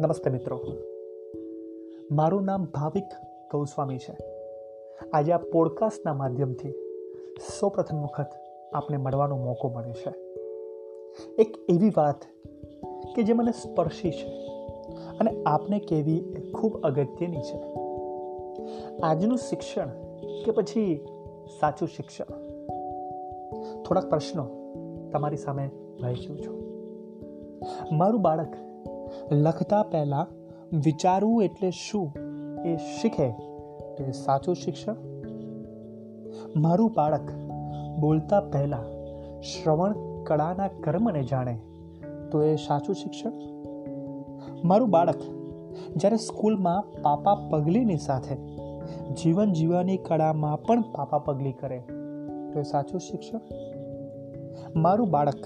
નમસ્તે મિત્રો. મારું નામ ભાવિક ગૌસ્વામી છે. આજે આ પોડકાસ્ટના માધ્યમથી સૌપ્રથમ વખત આપને મળવાનો મોકો મળે છે. એક એવી વાત કે જે મને સ્પર્શી છે અને આપને કેવી ખૂબ અગત્યની છે. આજનું શિક્ષણ કે પછી સાચું શિક્ષણ? થોડાક પ્રશ્નો તમારી સામે વહેંચું છું. મારું બાળક લખતા પહેલાં વિચારવું એટલે શું એ શીખે તો એ સાચું શિક્ષણ? મારું બાળક બોલતા પહેલાં શ્રવણ કળાના કર્મને જાણે તો એ સાચું શિક્ષણ? મારું બાળક જ્યારે સ્કૂલમાં પાપા પગલીની સાથે જીવન જીવવાની કળામાં પણ પાપા પગલી કરે તો એ સાચું શિક્ષણ? મારું બાળક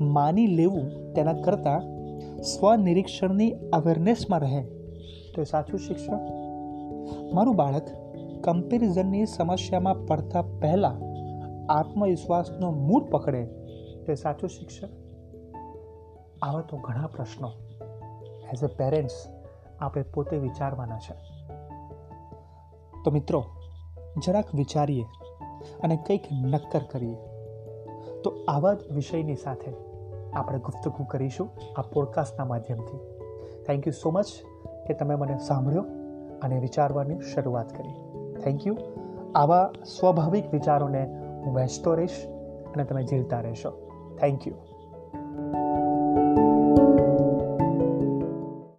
માની લેવું તેના કરતાં સ્વનિરીક્ષણની અવેરનેસમાં રહે. તો એ સાચું શિક્ષણ? મારું બાળક કમ્પેરિઝનની સમસ્યામાં પડતા પહેલાં આત્મવિશ્વાસનો મૂળ પકડે. તો સાચું શિક્ષણ? આવા તો ઘણા પ્રશ્નો. એઝ અ પેરેન્ટ્સ આપણે પોતે વિચારવાના છે. તો મિત્રો, જરાક વિચારીએ અને કંઈક નક્કર કરીએ. તો આવા જ વિષયની સાથે આપણે ગુફ્તગુ કરીશું આ પોડકાસ્ટના માધ્યમથી. થેન્ક યુ સો મચ કે તમે મને સાંભળ્યો અને વિચારવાની શરૂઆત કરી. થેન્ક યુ આવા સ્વાભાવિક વિચારોને હું વહેંચતો રહીશ અને તમે જીવતા રહેશો. Thank you